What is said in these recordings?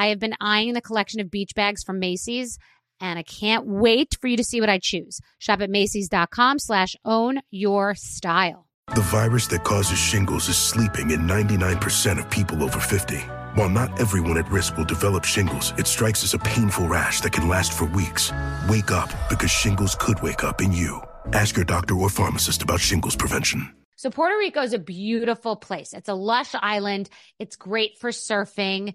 I have been eyeing the collection of beach bags from Macy's and I can't wait for you to see what I choose. Shop at Macy's.com slash own your style. The virus that causes shingles is sleeping in 99% of people over 50. While not everyone at risk will develop shingles, it strikes as a painful rash that can last for weeks. Wake up because shingles could wake up in you. Ask your doctor or pharmacist about shingles prevention. So Puerto Rico is a beautiful place. It's a lush island. It's great for surfing.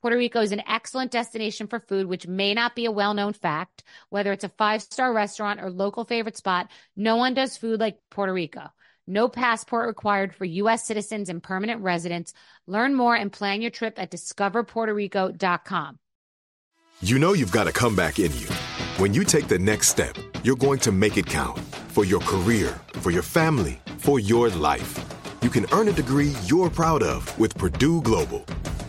Puerto Rico is an excellent destination for food, which may not be a well known fact. Whether it's a five star restaurant or local favorite spot, no one does food like Puerto Rico. No passport required for U.S. citizens and permanent residents. Learn more and plan your trip at discoverpuertorico.com. You know you've got a comeback in you. When you take the next step, you're going to make it count for your career, for your family, for your life. You can earn a degree you're proud of with Purdue Global.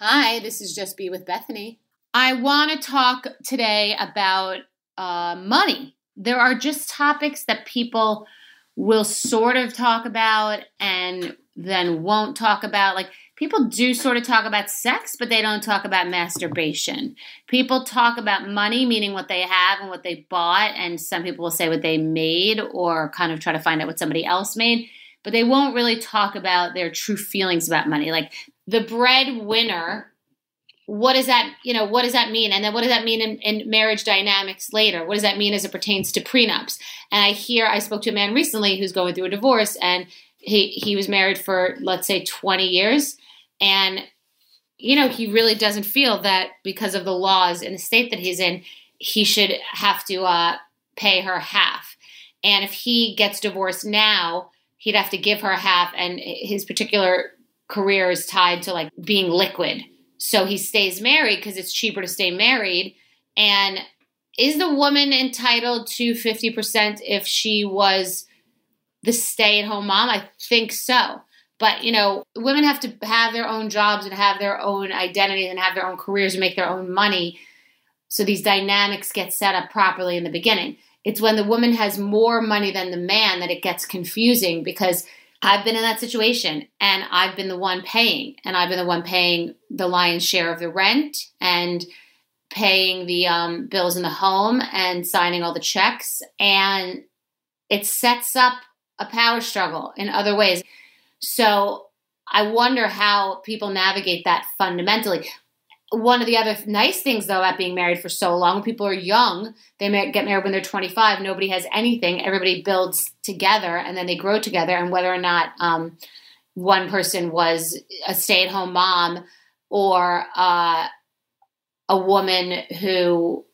Hi, this is Just Be with Bethany. I want to talk today about uh, money. There are just topics that people will sort of talk about and then won't talk about. Like, people do sort of talk about sex, but they don't talk about masturbation. People talk about money, meaning what they have and what they bought, and some people will say what they made or kind of try to find out what somebody else made but they won't really talk about their true feelings about money. Like the breadwinner what does that you know what does that mean? And then what does that mean in, in, marriage dynamics later? What does that mean as it pertains to prenups? And i hear i spoke to a man recently who's going through a divorce and he he was married for let's say 20 years. And you know he really doesn't feel that because of the laws in the state that he's in he should have to uh, pay her half. And if he gets divorced now he'd have to give her half and his particular career is tied to like being liquid. So he stays married because it's cheaper to stay married. And is the woman entitled to 50% if she was the stay at home mom? I think so. But, you know, women have to have their own jobs and have their own identities and have their own careers and make their own money. So these dynamics get set up properly in the beginning. It's when the woman has more money than the man that it gets confusing because I've been in that situation and I've been the one paying, and I've been the one paying the lion's share of the rent and paying the um, bills in the home and signing all the checks. And it sets up a power struggle in other ways. So I wonder how people navigate that fundamentally one of the other nice things though about being married for so long when people are young they get married when they're 25 nobody has anything everybody builds together and then they grow together and whether or not um, one person was a stay-at-home mom or uh, a woman who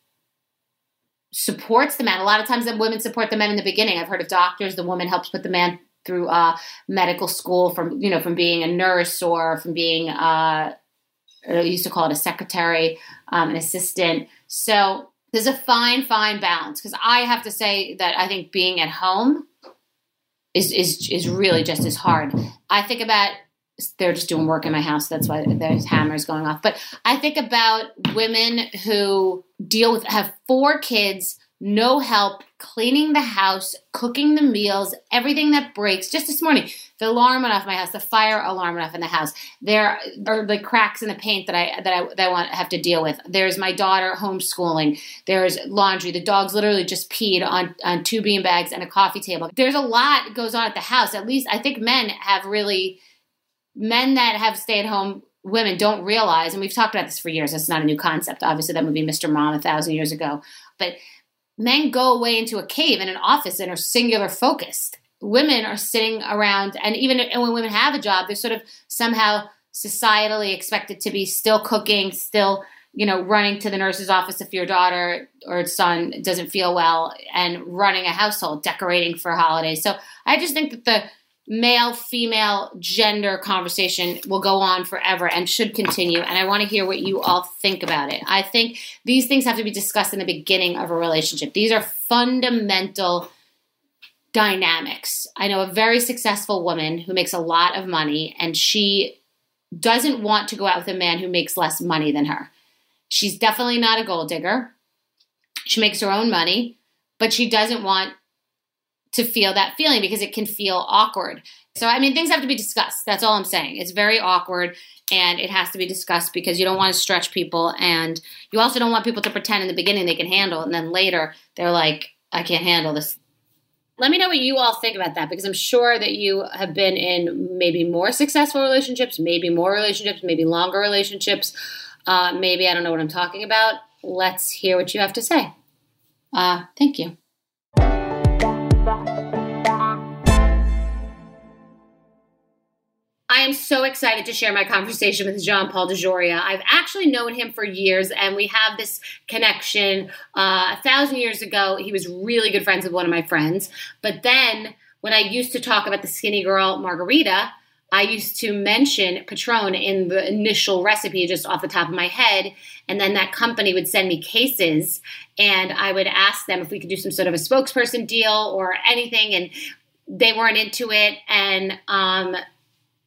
supports the man. A lot of times the women support the men in the beginning. I've heard of doctors the woman helps put the man through uh, medical school from you know from being a nurse or from being uh, used to call it a secretary, um, an assistant. So there's a fine, fine balance because I have to say that I think being at home is is is really just as hard. I think about they're just doing work in my house. That's why there's hammers going off. But I think about women who deal with have four kids, no help, cleaning the house, cooking the meals, everything that breaks. Just this morning, the alarm went off my house, the fire alarm went off in the house. There are the cracks in the paint that I that I that I want have to deal with. There's my daughter homeschooling. There's laundry. The dog's literally just peed on on two bean bags and a coffee table. There's a lot goes on at the house. At least I think men have really men that have stay at home women don't realize, and we've talked about this for years, it's not a new concept. Obviously, that movie Mr. Mom a thousand years ago. But men go away into a cave in an office and are singular focused. Women are sitting around, and even when women have a job, they're sort of somehow societally expected to be still cooking, still you know, running to the nurse's office if your daughter or son doesn't feel well, and running a household, decorating for holidays. So I just think that the male female gender conversation will go on forever and should continue. And i want to hear what you all think about it. I think these things have to be discussed in the beginning of a relationship. These are fundamental dynamics. I know a very successful woman who makes a lot of money and she doesn't want to go out with a man who makes less money than her. She's definitely not a gold digger. She makes her own money but she doesn't want to feel that feeling because it can feel awkward. So, I mean, things have to be discussed. That's all I'm saying. It's very awkward and it has to be discussed because you don't want to stretch people and you also don't want people to pretend in the beginning they can handle it and then later they're like, I can't handle this. Let me know what you all think about that because I'm sure that you have been in maybe more successful relationships, maybe more relationships, maybe longer relationships. Uh, maybe I don't know what I'm talking about. Let's hear what you have to say. Uh, thank you. I am so excited to share my conversation with John Paul DeJoria. I've actually known him for years, and we have this connection. Uh, a thousand years ago, he was really good friends with one of my friends. But then, when I used to talk about the skinny girl margarita, I used to mention Patron in the initial recipe just off the top of my head. And then that company would send me cases, and I would ask them if we could do some sort of a spokesperson deal or anything. And they weren't into it. And um,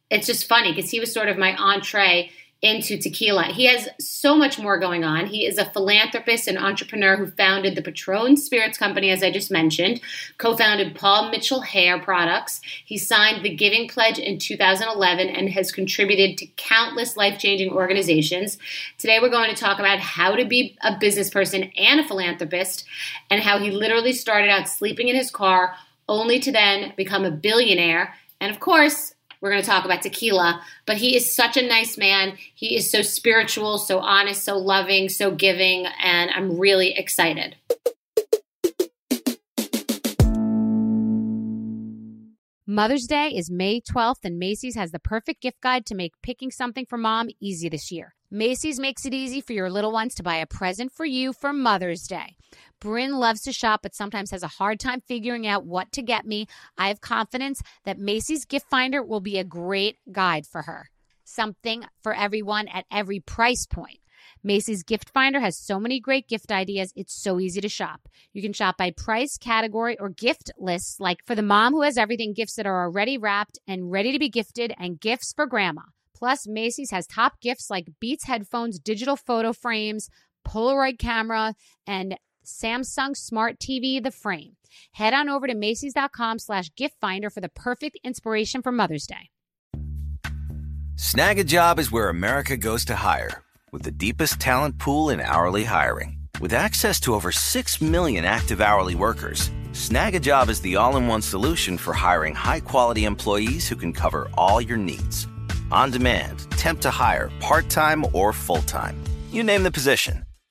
it's just funny because he was sort of my entree into tequila. He has so much more going on. He is a philanthropist and entrepreneur who founded the Patron Spirits Company, as I just mentioned, co founded Paul Mitchell Hair Products. He signed the Giving Pledge in 2011 and has contributed to countless life changing organizations. Today, we're going to talk about how to be a business person and a philanthropist and how he literally started out sleeping in his car only to then become a billionaire. And of course, we're going to talk about tequila, but he is such a nice man. He is so spiritual, so honest, so loving, so giving, and I'm really excited. Mother's Day is May 12th, and Macy's has the perfect gift guide to make picking something for mom easy this year. Macy's makes it easy for your little ones to buy a present for you for Mother's Day. Bryn loves to shop, but sometimes has a hard time figuring out what to get me. I have confidence that Macy's Gift Finder will be a great guide for her. Something for everyone at every price point. Macy's Gift Finder has so many great gift ideas, it's so easy to shop. You can shop by price, category, or gift lists, like for the mom who has everything, gifts that are already wrapped and ready to be gifted, and gifts for grandma. Plus, Macy's has top gifts like Beats headphones, digital photo frames, Polaroid camera, and Samsung Smart TV The Frame. Head on over to Macy's.com slash gift finder for the perfect inspiration for Mother's Day. Snag a job is where America goes to hire, with the deepest talent pool in hourly hiring. With access to over 6 million active hourly workers, Snag a job is the all in one solution for hiring high quality employees who can cover all your needs on demand, temp to hire, part time or full time. You name the position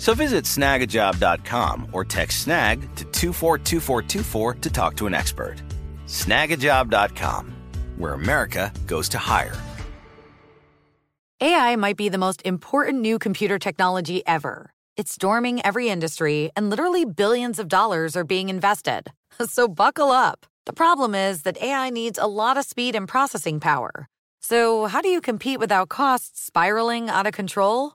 So visit snagajob.com or text snag to 242424 to talk to an expert. Snagajob.com, where America goes to hire. AI might be the most important new computer technology ever. It's storming every industry, and literally billions of dollars are being invested. So buckle up. The problem is that AI needs a lot of speed and processing power. So, how do you compete without costs spiraling out of control?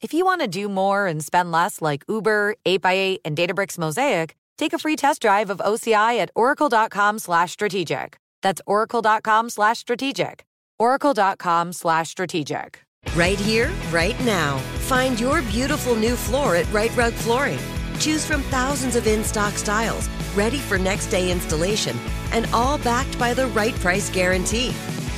If you want to do more and spend less like Uber, 8x8, and Databricks Mosaic, take a free test drive of OCI at oracle.com slash strategic. That's oracle.com slash strategic. oracle.com slash strategic. Right here, right now. Find your beautiful new floor at Rite Rug Flooring. Choose from thousands of in stock styles, ready for next day installation, and all backed by the right price guarantee.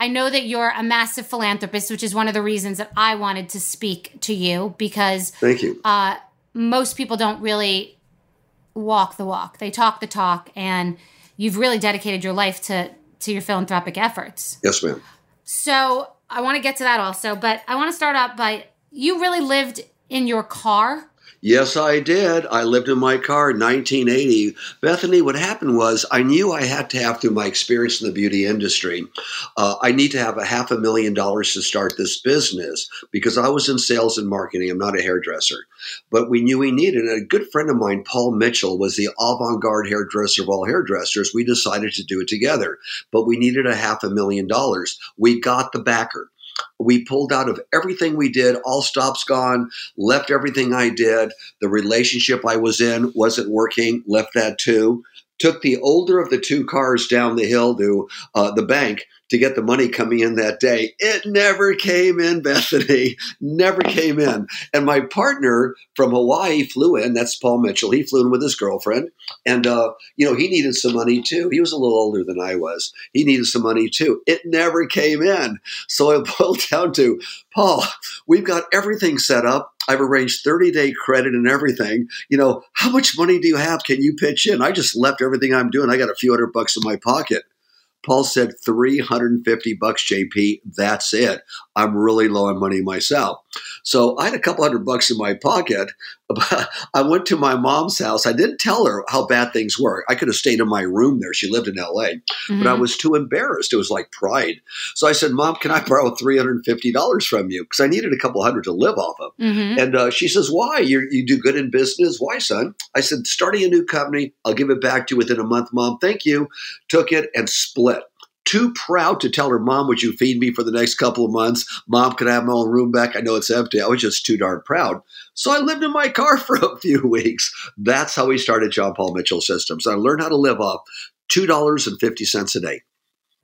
I know that you're a massive philanthropist, which is one of the reasons that I wanted to speak to you because Thank you. Uh, most people don't really walk the walk; they talk the talk, and you've really dedicated your life to to your philanthropic efforts. Yes, ma'am. So I want to get to that also, but I want to start out by you really lived in your car Yes, I did. I lived in my car in 1980. Bethany, what happened was I knew I had to have, through my experience in the beauty industry, uh, I need to have a half a million dollars to start this business because I was in sales and marketing. I'm not a hairdresser. But we knew we needed it. A good friend of mine, Paul Mitchell, was the avant garde hairdresser of all hairdressers. We decided to do it together, but we needed a half a million dollars. We got the backer. We pulled out of everything we did, all stops gone, left everything I did. The relationship I was in wasn't working, left that too. Took the older of the two cars down the hill to uh, the bank to get the money coming in that day. It never came in, Bethany. Never came in. And my partner from Hawaii flew in. That's Paul Mitchell. He flew in with his girlfriend. And, uh, you know, he needed some money too. He was a little older than I was. He needed some money too. It never came in. So it boiled down to Paul, we've got everything set up. I've arranged 30 day credit and everything. You know, how much money do you have? Can you pitch in? I just left everything I'm doing. I got a few hundred bucks in my pocket. Paul said 350 bucks, JP. That's it. I'm really low on money myself. So I had a couple hundred bucks in my pocket. I went to my mom's house. I didn't tell her how bad things were. I could have stayed in my room there. She lived in LA, mm-hmm. but I mm-hmm. was too embarrassed. It was like pride. So I said, Mom, can I borrow $350 from you? Because I needed a couple hundred to live off of. Mm-hmm. And uh, she says, Why? you you do good in business? Why, son? I said, Starting a new company. I'll give it back to you within a month, Mom. Thank you. Took it and split too proud to tell her, Mom, would you feed me for the next couple of months? Mom, can I have my own room back? I know it's empty. I was just too darn proud. So I lived in my car for a few weeks. That's how we started John Paul Mitchell Systems. I learned how to live off $2.50 a day.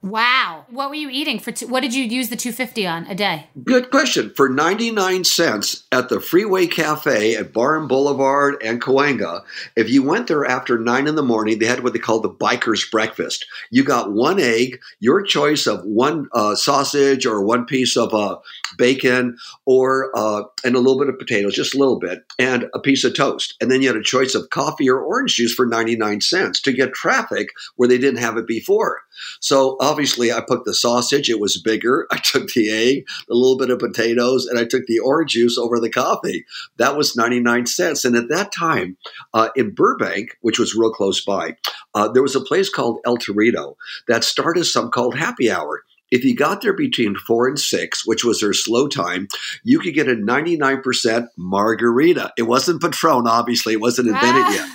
Wow. What were you eating for? Two, what did you use the 250 on a day? Good question. For 99 cents at the Freeway Cafe at Barham Boulevard and Cahuenga, if you went there after 9 in the morning, they had what they called the biker's breakfast. You got one egg, your choice of one uh, sausage or one piece of uh, bacon or uh, and a little bit of potatoes, just a little bit, and a piece of toast. And then you had a choice of coffee or orange juice for 99 cents to get traffic where they didn't have it before. So obviously, I put the sausage, it was bigger. I took the egg, a little bit of potatoes, and I took the orange juice over the coffee. That was 99 cents. And at that time, uh, in Burbank, which was real close by, uh, there was a place called El Torito that started some called Happy Hour. If you got there between four and six, which was their slow time, you could get a 99% margarita. It wasn't Patron, obviously, it wasn't invented ah. yet.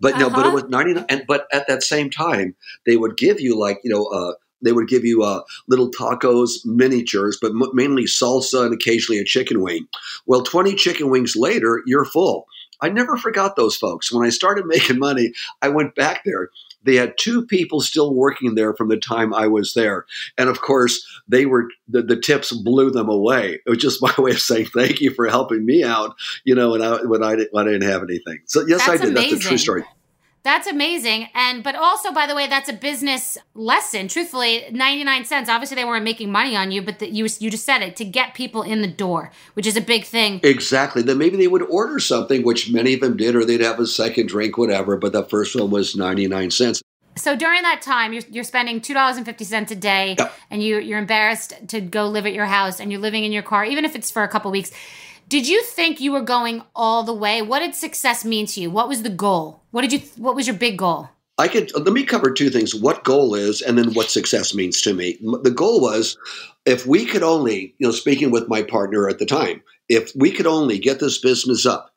But uh-huh. no, but it uh-huh. was 99. And, but at that same time, they would give you like, you know, uh, they would give you uh, little tacos, miniatures, but m- mainly salsa and occasionally a chicken wing. Well, 20 chicken wings later, you're full. I never forgot those folks. When I started making money, I went back there. They had two people still working there from the time I was there. And of course, they were the, the tips blew them away. It was just my way of saying thank you for helping me out, you know, when I when I, when I didn't have anything. So yes, That's I did. Amazing. That's a true story. That's amazing. And but also by the way, that's a business lesson. Truthfully, 99 cents. Obviously they weren't making money on you, but the, you you just said it to get people in the door, which is a big thing. Exactly. Then maybe they would order something which many of them did or they'd have a second drink whatever, but the first one was 99 cents. So during that time, you're, you're spending two dollars and fifty cents a day, Yep. and you you're embarrassed to go live at your house, and you're living in your car, even if it's for a couple weeks. Did you think you were going all the way? What did success mean to you? What was the goal? What did you? What was your big goal? I could let me cover two things: what goal is, and then what success means to me. The goal was, if we could only, you know, speaking with my partner at the time, if we could only get this business up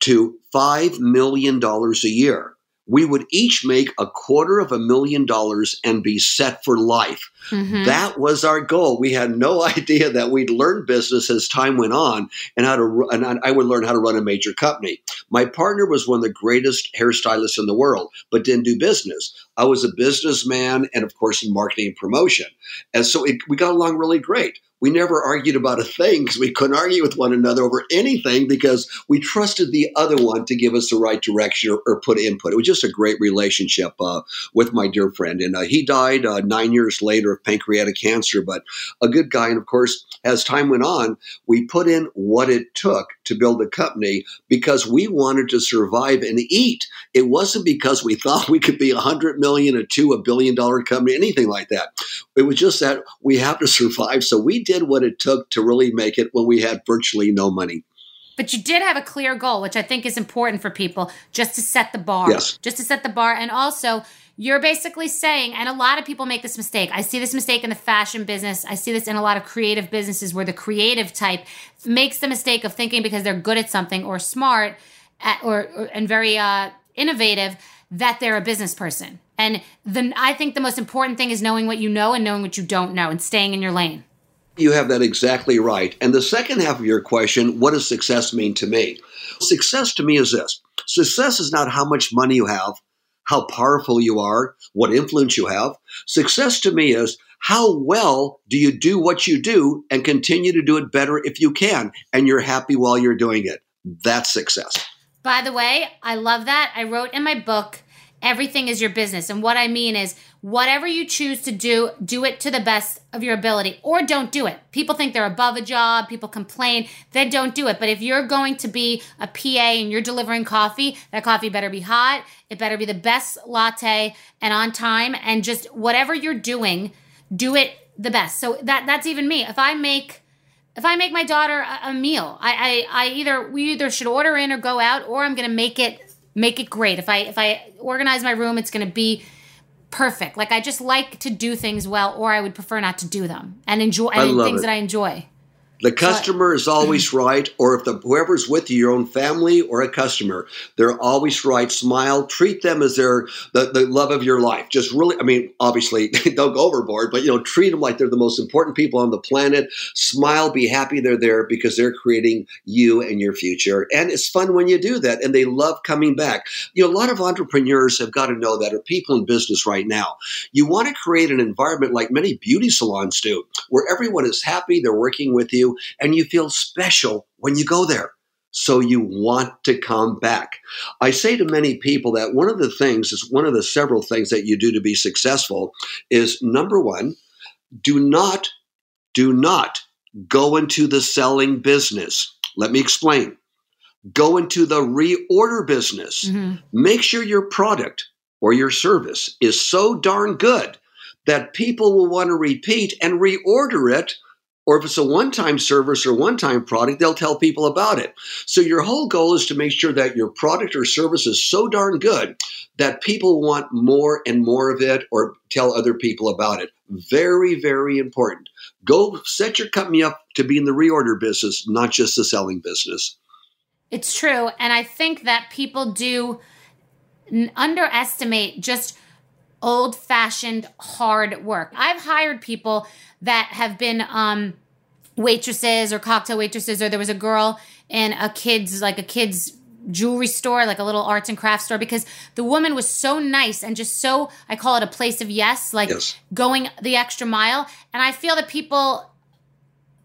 to five million dollars a year, we would each make a quarter of a million dollars and be set for life. Mhm. That was our goal. We had no idea that we'd learn business as time went on, and how to. And I would learn how to run a major company. My partner was one of the greatest hairstylists in the world, but didn't do business. I was a businessman, and of course, in marketing and promotion. And so it, we got along really great. We never argued about a thing because we couldn't argue with one another over anything because we trusted the other one to give us the right direction or, or put input. It was just a great relationship uh, with my dear friend. And uh, he died uh, nine years later of pancreatic cancer, but a good guy. And of course, as time went on, we put in what it took to build a company because we wanted to survive and eat. It wasn't because we thought we could be a hundred million, or two, a billion dollar company, anything like that. It was just that we have to survive. So we did what it took to really make it when we had virtually no money. But you did have a clear goal, which I think is important for people, just to set the bar. Yes. Just to set the bar. And also, you're basically saying, and a lot of people make this mistake. I see this mistake in the fashion business. I see this in a lot of creative businesses where the creative type makes the mistake of thinking because they're good at something or smart at, or, or and very uh, innovative that they're a business person. And then I think the most important thing is knowing what you know and knowing what you don't know and staying in your lane. You have that exactly right. And the second half of your question, what does success mean to me? Success to me is this success is not how much money you have, how powerful you are, what influence you have. Success to me is how well do you do what you do and continue to do it better if you can, and you're happy while you're doing it. That's success. By the way, I love that. I wrote in my book, Everything is Your Business. And what I mean is, whatever you choose to do, do it to the best of your ability or don't do it. People think they're above a job, people complain, then don't do it. But if you're going to be a PA and you're delivering coffee, that coffee better be hot, it better be the best latte and on time. And just whatever you're doing, do it the best. So that that's even me. If I make if I make my daughter a, a meal, I, I I either we either should order in or go out, or I'm gonna make it make it great. If I if I organize my room, it's gonna be perfect. Like I just like to do things well, or I would prefer not to do them and enjoy and things it. that I enjoy. The customer is always right, or if the whoever's with you, your own family or a customer, they're always right. Smile, treat them as they're the, the love of your life. Just really, I mean, obviously, don't go overboard, but you know, treat them like they're the most important people on the planet. Smile, be happy they're there because they're creating you and your future. And it's fun when you do that, and they love coming back. You know, a lot of entrepreneurs have got to know that, or people in business right now. You want to create an environment like many beauty salons do, where everyone is happy, they're working with you, and you feel special when you go there. So you want to come back. I say to many people that one of the things is one of the several things that you do to be successful is number one, do not, do not go into the selling business. Let me explain. Go into the reorder business Mhm. make sure your product or your service is so darn good that people will want to repeat and reorder it. Or if it's a one time service or one time product, they'll tell people about it. So your whole goal is to make sure that your product or service is so darn good that people want more and more of it or tell other people about it. Very, very important. Go set your company up to be in the reorder business, not just the selling business. It's true. And I think that people do underestimate just old fashioned hard work. I've hired people that have been um, waitresses or cocktail waitresses, or there was a girl in a kid's, like a kid's jewelry store, like a little arts and crafts store, because the woman was so nice and just so, I call it a place of yes, like Yes. going the extra mile. And I feel that people,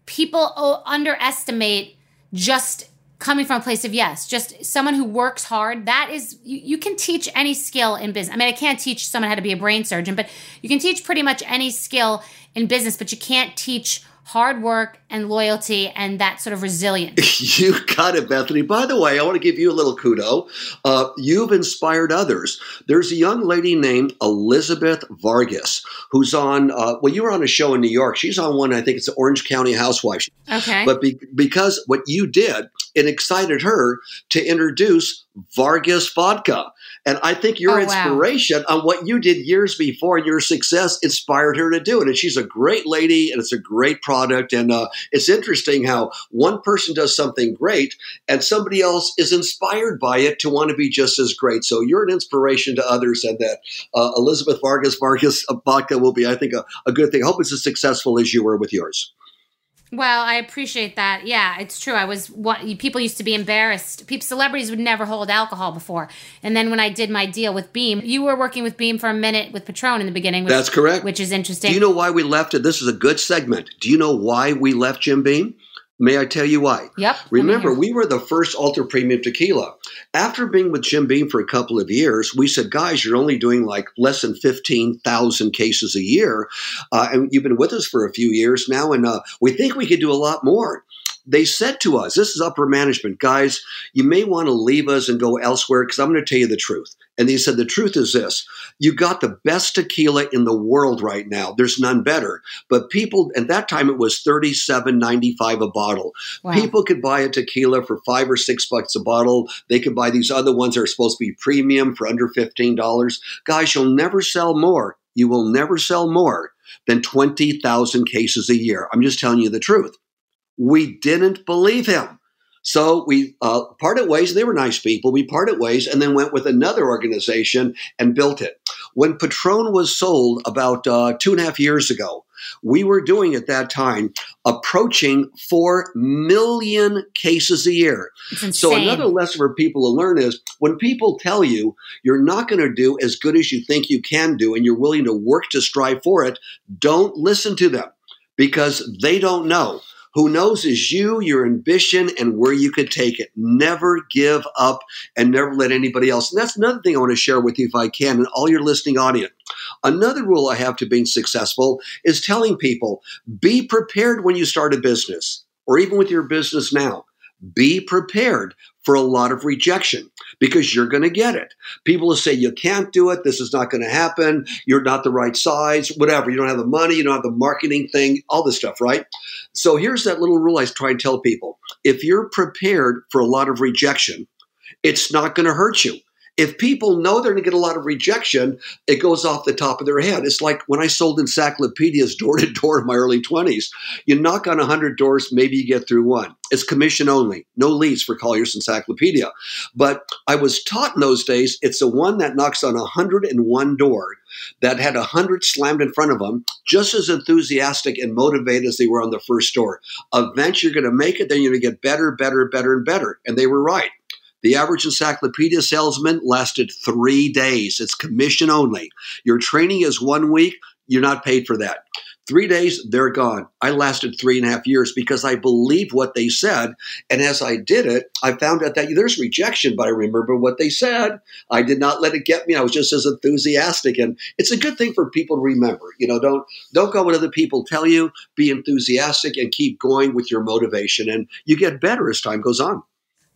people underestimate just coming from a place of yes just someone who works hard that is you, you can teach any skill in business. I mean i can't teach someone how to be a brain surgeon but you can teach pretty much any skill in business but you can't teach hard work and loyalty and that sort of resilience You got it, Bethany. By the way, I want to give you a little kudo. Uh, you've inspired others. There's a young lady named Elizabeth Vargas who's on, uh, well, you were on a show in New York. She's on one, I think it's the Orange County Housewives. okay But be, because what you did, it excited her to introduce Vargas vodka. And I think your Oh, wow. inspiration on what you did years before and your success inspired her to do it. And she's a great lady and it's a great product. And uh, it's interesting how one person does something great and somebody else is inspired by it to want to be just as great. So you're an inspiration to others. And that uh, Elizabeth Vargas Vargas vodka will be, I think, a, a good thing. I hope it's as successful as you were with yours. Well, I appreciate that. Yeah, it's true. I was what people used to be embarrassed. People, celebrities would never hold alcohol before, and then when I did my deal with Beam, you were working with Beam for a minute with Patron in the beginning. Which, That's correct. Which is interesting. Do you know why we left it? This is a good segment. Do you know why we left Jim Beam? May I tell you why? Yep. Remember, we were the first ultra premium tequila. After being with Jim Beam for a couple of years, we said, guys, you're only doing like less than 15,000 cases a year. Uh, and you've been with us for a few years now, and uh, we think we could do a lot more. They said to us, this is upper management, guys, you may want to leave us and go elsewhere because I'm going to tell you the truth. And they said, the truth is this you got the best tequila in the world right now. There's none better. But people, at that time, it was $37.95 a bottle. Wow. People could buy a tequila for five or six bucks a bottle. They could buy these other ones that are supposed to be premium for under $15. Guys, you'll never sell more. You will never sell more than 20,000 cases a year. I'm just telling you the truth. We didn't believe him. So we uh, parted ways. They were nice people. We parted ways and then went with another organization and built it. When Patron was sold about uh, two and a half years ago, we were doing at that time approaching 4 million cases a year. So another lesson for people to learn is when people tell you you're not going to do as good as you think you can do and you're willing to work to strive for it, don't listen to them because they don't know. Who knows is you, your ambition, and where you could take it. Never give up and never let anybody else. And that's another thing I want to share with you if I can, and all your listening audience. Another rule I have to being successful is telling people be prepared when you start a business or even with your business now. Be prepared for a lot of rejection because you're going to get it. People will say, You can't do it. This is not going to happen. You're not the right size, whatever. You don't have the money. You don't have the marketing thing, all this stuff, right? So here's that little rule I try and tell people if you're prepared for a lot of rejection, it's not going to hurt you. If people know they're going to get a lot of rejection, it goes off the top of their head. It's like when I sold encyclopedias door to door in my early 20s. You knock on 100 doors, maybe you get through one. It's commission only, no leads for Collier's Encyclopedia. But I was taught in those days it's the one that knocks on 101 door that had 100 slammed in front of them, just as enthusiastic and motivated as they were on the first door. Eventually, you're going to make it, then you're going to get better, better, better, and better. And they were right. The average encyclopedia salesman lasted three days. It's commission only. Your training is one week, you're not paid for that. Three days, they're gone. I lasted three and a half years because I believed what they said. And as I did it, I found out that there's rejection, but I remember what they said. I did not let it get me. I was just as enthusiastic. And it's a good thing for people to remember. You know, don't don't go what other people tell you. Be enthusiastic and keep going with your motivation. And you get better as time goes on.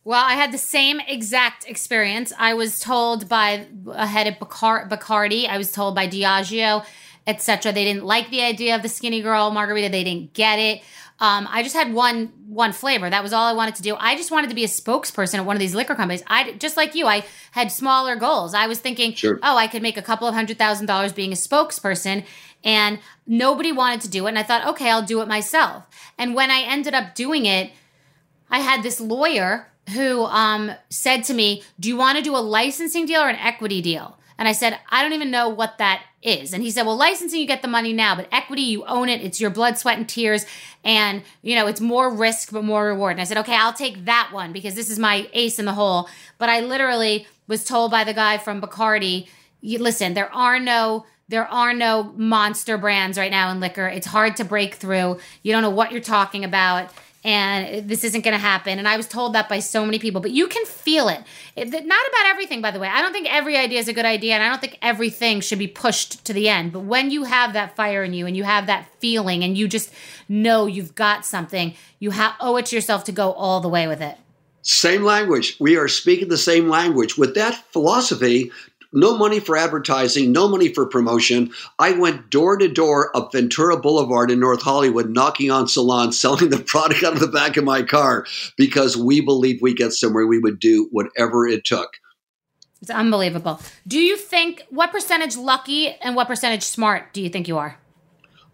Well, I had the same exact experience. I was told by a head of Bacar- Bacardi, I was told by Diageo, etc. They didn't like the idea of the skinny girl margarita. They didn't get it. Um, I just had one one flavor. That was all I wanted to do. I just wanted to be a spokesperson at one of these liquor companies. I just like you. I had smaller goals. I was thinking, Sure. oh, I could make a couple of hundred thousand dollars being a spokesperson, and nobody wanted to do it. And I thought, okay, I'll do it myself. And when I ended up doing it, I had this lawyer who um, said to me, Do you want to do a licensing deal or an equity deal? And I said, I don't even know what that is. And he said, well, licensing, you get the money now, but equity, you own it. It's your blood, sweat, and tears. And, you know, it's more risk, but more reward. And I said, okay, I'll take that one because this is my ace in the hole. But I literally was told by the guy from Bacardi, listen, there are no there are no monster brands right now in liquor. It's hard to break through. You don't know what you're talking about and this isn't going to happen. And I was told that by so many people, but you can feel it. it. Not about everything, by the way. I don't think every idea is a good idea, and I don't think everything should be pushed to the end. But when you have that fire in you and you have that feeling and you just know you've got something, you ha- owe it to yourself to go all the way with it. Same language. We are speaking the same language. With that philosophy, no money for advertising, no money for promotion. I went door to door up Ventura Boulevard in North Hollywood, knocking on salons, selling the product out of the back of my car because we believed we get somewhere we would do whatever it took. It's unbelievable. Do you think what percentage lucky and what percentage smart do you think you are?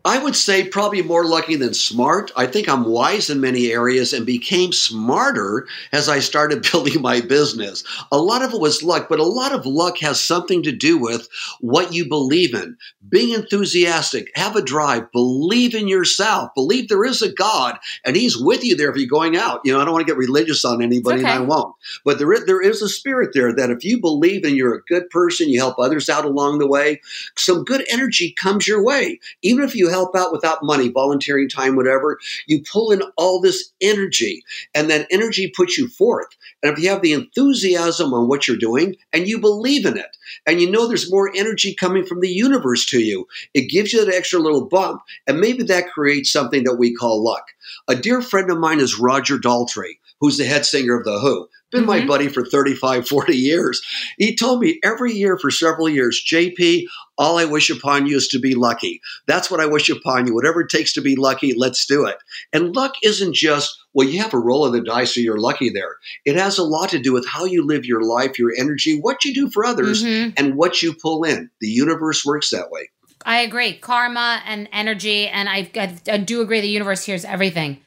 I would say probably more lucky than smart. I think I'm wise in many areas and became smarter as I started building my business. A lot of it was luck, but a lot of luck has something to do with what you believe in. Being enthusiastic, have a drive, believe in yourself, believe there is a God and He's with you there if you're going out. You know, I don't want to get religious on anybody okay. and I won't. But there is, there is a spirit there that if you believe and you're a good person, you help others out along the way, some good energy comes your way. Even if you help out without money, volunteering time, whatever. You pull in all this energy, and that energy puts you forth. And if you have the enthusiasm on what you're doing and you believe in it, and you know there's more energy coming from the universe to you, it gives you that extra little bump. And maybe that creates something that we call luck. A dear friend of mine is Roger Daltrey, who's the head singer of The Who been mm-hmm. my buddy for 35, 40 years. He told me every year for several years, JP, all I wish upon you is to be lucky. That's what I wish upon you. Whatever it takes to be lucky, let's do it. And luck isn't just, well, you have a roll of the dice so you're lucky there. It has a lot to do with how you live your life, your energy, what you do for others, mm-hmm. and what you pull in. The universe works that way. I agree. Karma and energy. And I, I, I do agree the universe hears everything.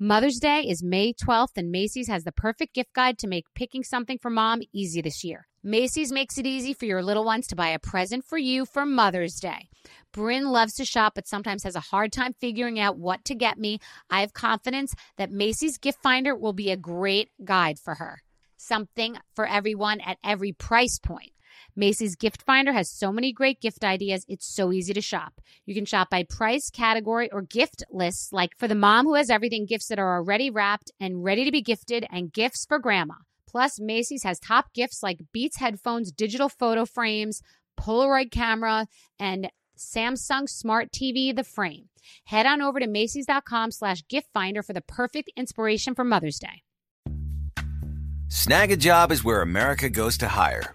Mother's Day is May 12th, and Macy's has the perfect gift guide to make picking something for mom easy this year. Macy's makes it easy for your little ones to buy a present for you for Mother's Day. Bryn loves to shop, but sometimes has a hard time figuring out what to get me. I have confidence that Macy's Gift Finder will be a great guide for her. Something for everyone at every price point. Macy's Gift Finder has so many great gift ideas, it's so easy to shop. You can shop by price, category, or gift lists, like for the mom who has everything, gifts that are already wrapped and ready to be gifted, and gifts for grandma. Plus, Macy's has top gifts like Beats headphones, digital photo frames, Polaroid camera, and Samsung Smart TV, the frame. Head on over to Macy's.com slash gift finder for the perfect inspiration for Mother's Day. Snag a job is where America goes to hire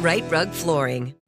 Rite Rug Flooring.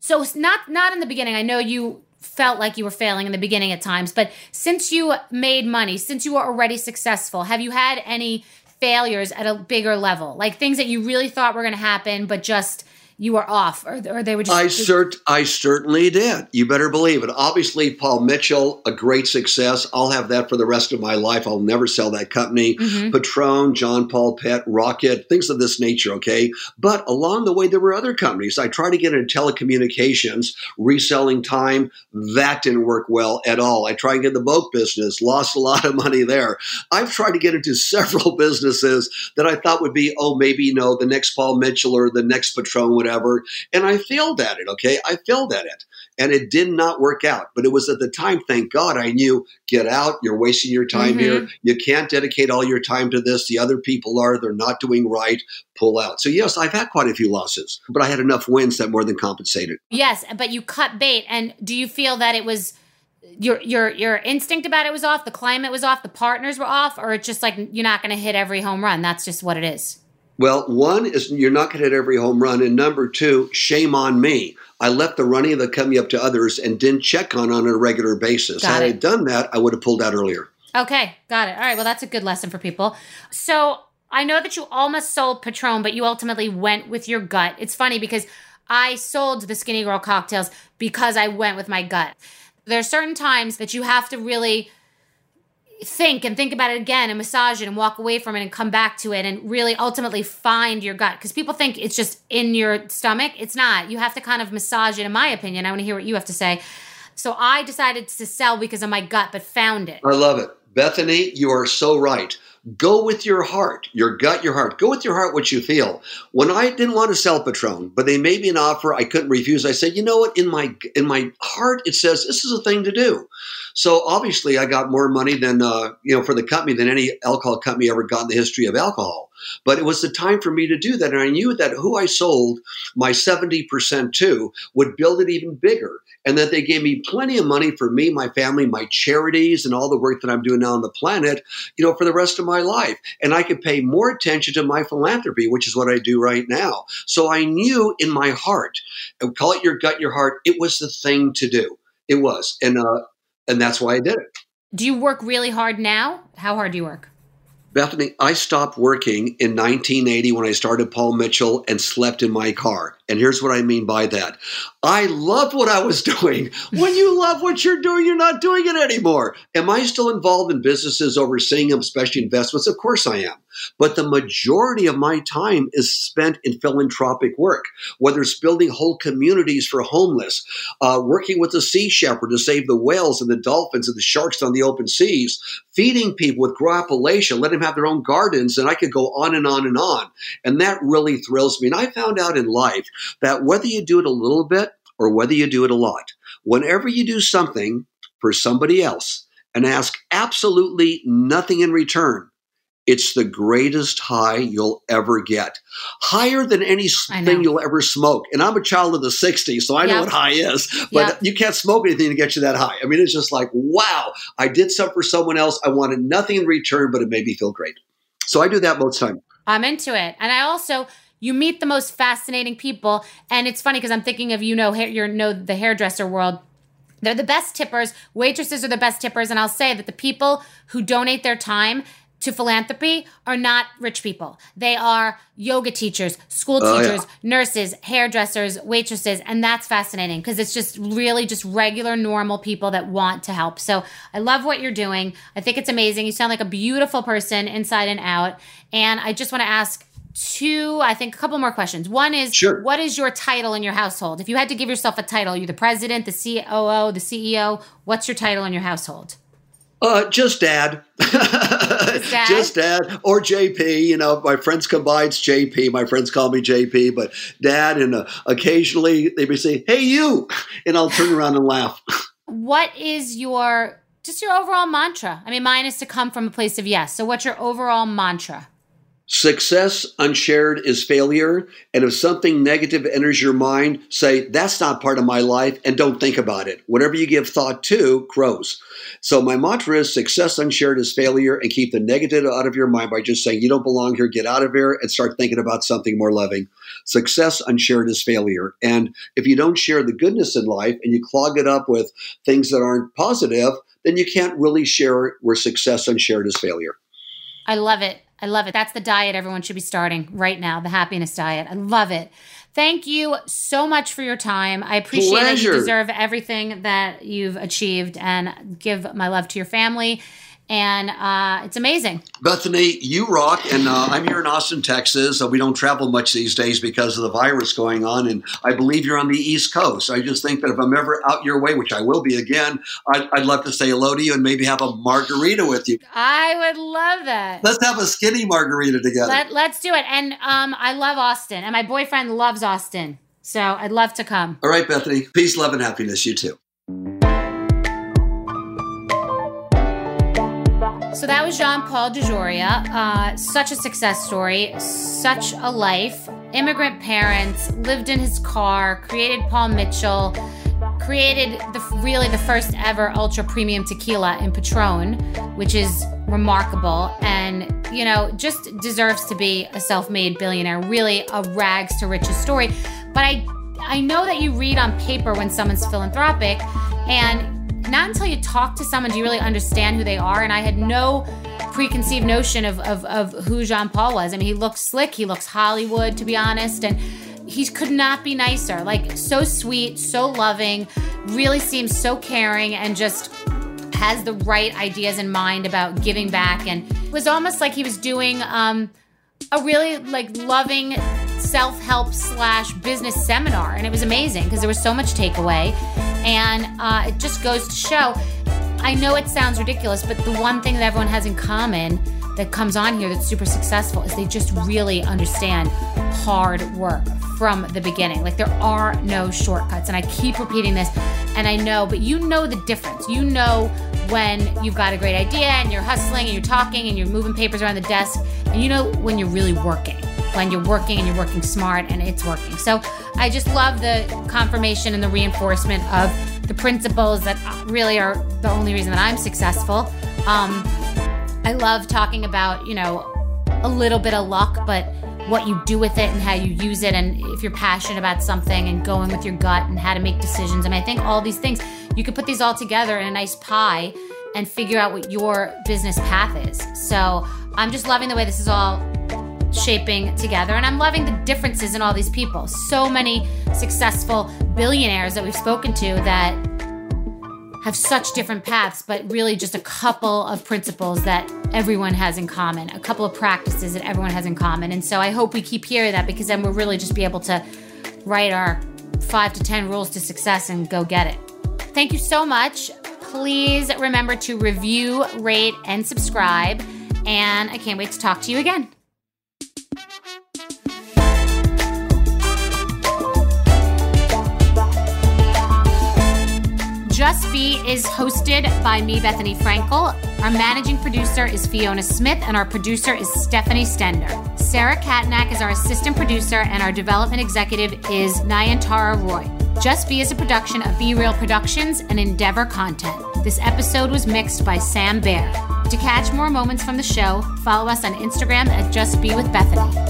So not not in the beginning. I know you felt like you were failing in the beginning at times, but since you made money, since you were already successful, have you had any failures at a bigger level? Like things that you really thought were going to happen but just you were off, or, or they were just. I cert, I certainly did. You better believe it. Obviously, Paul Mitchell, a great success. I'll have that for the rest of my life. I'll never sell that company. Mm-hmm. Patron, John Paul Pet, Rocket, things of this nature. Okay, but along the way, there were other companies. I tried to get into telecommunications, reselling time. That didn't work well at all. I tried to get in the boat business, lost a lot of money there. I've tried to get into several businesses that I thought would be, oh, maybe you know, the next Paul Mitchell or the next Patron, whatever whatever. And I failed at it. Okay. I failed at it and it did not work out. But it was at the time, thank God, I knew get out. You're wasting your time mm-hmm. here. You can't dedicate all your time to this. The other people are, they're not doing right. Pull out. So, yes, I've had quite a few losses, but I had enough wins that more than compensated. Yes. But you cut bait. And do you feel that it was, your your your instinct about it was off, the climate was off, the partners were off, or it's just like you're not going to hit every home run. That's just what it is. Well, one is you're not going to hit every home run, and number two, shame on me. I left the running of the company up to others and didn't check on on a regular basis. Got Had it. I done that, I would have pulled out earlier. Okay, got it. All right, well, that's a good lesson for people. So I know that you almost sold Patron, but you ultimately went with your gut. It's funny because I sold the Skinnygirl cocktails because I went with my gut. There are certain times that you have to really think and think about it again and massage it and walk away from it and come back to it and really ultimately find your gut. Because people think it's just in your stomach. It's not. You have to kind of massage it in my opinion. I want to hear what you have to say. So i decided to sell because of my gut but found it. I love it. Bethenny you are so right Go with your heart, your gut, your heart. Go with your heart what you feel. When I didn't want to sell Patron, but they made me an offer I couldn't refuse, I said, you know what? In my in my heart, it says this is a thing to do. So obviously, I got more money than uh, you know for the company than any alcohol company ever got in the history of alcohol. But it was the time for me to do that, and I knew that who I sold my seventy percent to would build it even bigger and that they gave me plenty of money for me, my family, my charities, and all the work that I'm doing now on the planet, you know, for the rest of my life. And I could pay more attention to my philanthropy, which is what I do right now. So I knew in my heart, call it your gut, your heart, it was the thing to do. It was. And, uh, and that's why I did it. Do you work really hard now? How hard do you work? Bethenny, I stopped working in 1980 when I started Paul Mitchell and slept in my car. And here's what I mean by that. I loved what I was doing. When you love what you're doing, you're not doing it anymore. Am I still involved in businesses, overseeing them, especially investments? Of course I am. But the majority of my time is spent in philanthropic work, whether it's building whole communities for homeless, uh, working with the sea shepherd to save the whales and the dolphins and the sharks on the open seas, feeding people with Grow Appalachia, let them have their own gardens, and I could go on and on and on. And that really thrills me. And I found out in life that whether you do it a little bit or whether you do it a lot, whenever you do something for somebody else and ask absolutely nothing in return, it's the greatest high you'll ever get. Higher than anything you'll ever smoke. And I'm a child of the 60s, so I know what high is. But yep. you can't smoke anything to get you that high. I mean, it's just like, wow, I did something for someone else. I wanted nothing in return, but it made me feel great. So I do that most time. I'm into it. And I also you meet the most fascinating people, and it's funny because I'm thinking of you know you know the hairdresser world. They're the best tippers. Waitresses are the best tippers, and I'll say that the people who donate their time to philanthropy are not rich people. They are yoga teachers, school oh, teachers, yeah. nurses, hairdressers, waitresses, and that's fascinating because it's just really just regular normal people that want to help. So, I love what you're doing. I think it's amazing. You sound like a beautiful person inside and out. And I just want to ask two, I think a couple more questions. One is sure. what is your title in your household? If you had to give yourself a title, you're the president, the COO, the CEO, what's your title in your household? Uh, just dad. Just dad? Just dad or JP. You know, my friends combine it's JP. My friends call me JP, but dad. And uh, occasionally they may say, "Hey, you," and I'll turn around and laugh. What is your just your overall mantra? I mean, mine is to come from a place of yes. So, what's your overall mantra? Success unshared is failure. And if something negative enters your mind, say, that's not part of my life and don't think about it. Whatever you give thought to grows. So my mantra is success unshared is failure and keep the negative out of your mind by just saying, you don't belong here, get out of here and start thinking about something more loving. Success unshared is failure. And if you don't share the goodness in life and you clog it up with things that aren't positive, then you can't really share where success unshared is failure. I love it. I love it. That's the diet everyone should be starting right now, the happiness diet. I love it. Thank you so much for your time. I appreciate it. You deserve everything that you've achieved and give my love to your family. And uh, it's amazing. Bethenny, you rock, and uh, I'm here in Austin, Texas. Uh, we don't travel much these days because of the virus going on, and I believe you're on the East Coast. I just think that if I'm ever out your way, which I will be again, I'd, I'd love to say hello to you and maybe have a margarita with you. I would love that. Let's have a skinny margarita together. Let, let's do it. And um, I love Austin, and my boyfriend loves Austin. So I'd love to come. All right, Bethenny. Peace, love, and happiness. You too. So that was John Paul DeJoria. Uh, such a success story, such a life. Immigrant parents, lived in his car, created Paul Mitchell, created the really the first ever ultra premium tequila in Patron, which is remarkable and you know just deserves to be a self-made billionaire. Really a rags to riches story. But I I know that you read on paper when someone's philanthropic and not until you talk to someone do you really understand who they are. And I had no preconceived notion of, of, of who John Paul was. I mean, he looks slick, he looks Hollywood, to be honest. And he could not be nicer. Like, so sweet, so loving, really seems so caring, and just has the right ideas in mind about giving back. And it was almost like he was doing um, a really like loving self-help slash business seminar and it was amazing because there was so much takeaway and uh, it just goes to show i know it sounds ridiculous but the one thing that everyone has in common that comes on here that's super successful is they just really understand hard work from the beginning like there are no shortcuts and i keep repeating this and i know but you know the difference you know when you've got a great idea and you're hustling and you're talking and you're moving papers around the desk and you know when you're really working when you're working and you're working smart and it's working. So I just love the confirmation and the reinforcement of the principles that really are the only reason that I'm successful. Um, I love talking about, you know, a little bit of luck, but what you do with it and how you use it, and if you're passionate about something and going with your gut and how to make decisions. And I think all these things, you could put these all together in a nice pie and figure out what your business path is. So I'm just loving the way this is all shaping together. And I'm loving the differences in all these people. So many successful billionaires that we've spoken to that have such different paths, but really just a couple of principles that everyone has in common, a couple of practices that everyone has in common. And so I hope we keep hearing that because then we'll really just be able to write our five to 10 rules to success and go get it. Thank you so much. Please remember to review, rate, and subscribe. And I can't wait to talk to you again. Just Be is hosted by me, Bethenny Frankel. Our managing producer is Fiona Smith, and our producer is Stephanie Stender. Sarah Katnack is our assistant producer, and our development executive is Nayantara Roy. Just Be is a production of Be Real Productions and Endeavor Content. This episode was mixed by Sam Baer. To catch more moments from the show, follow us on Instagram at Just Be with Bethenny.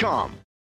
Cars.com.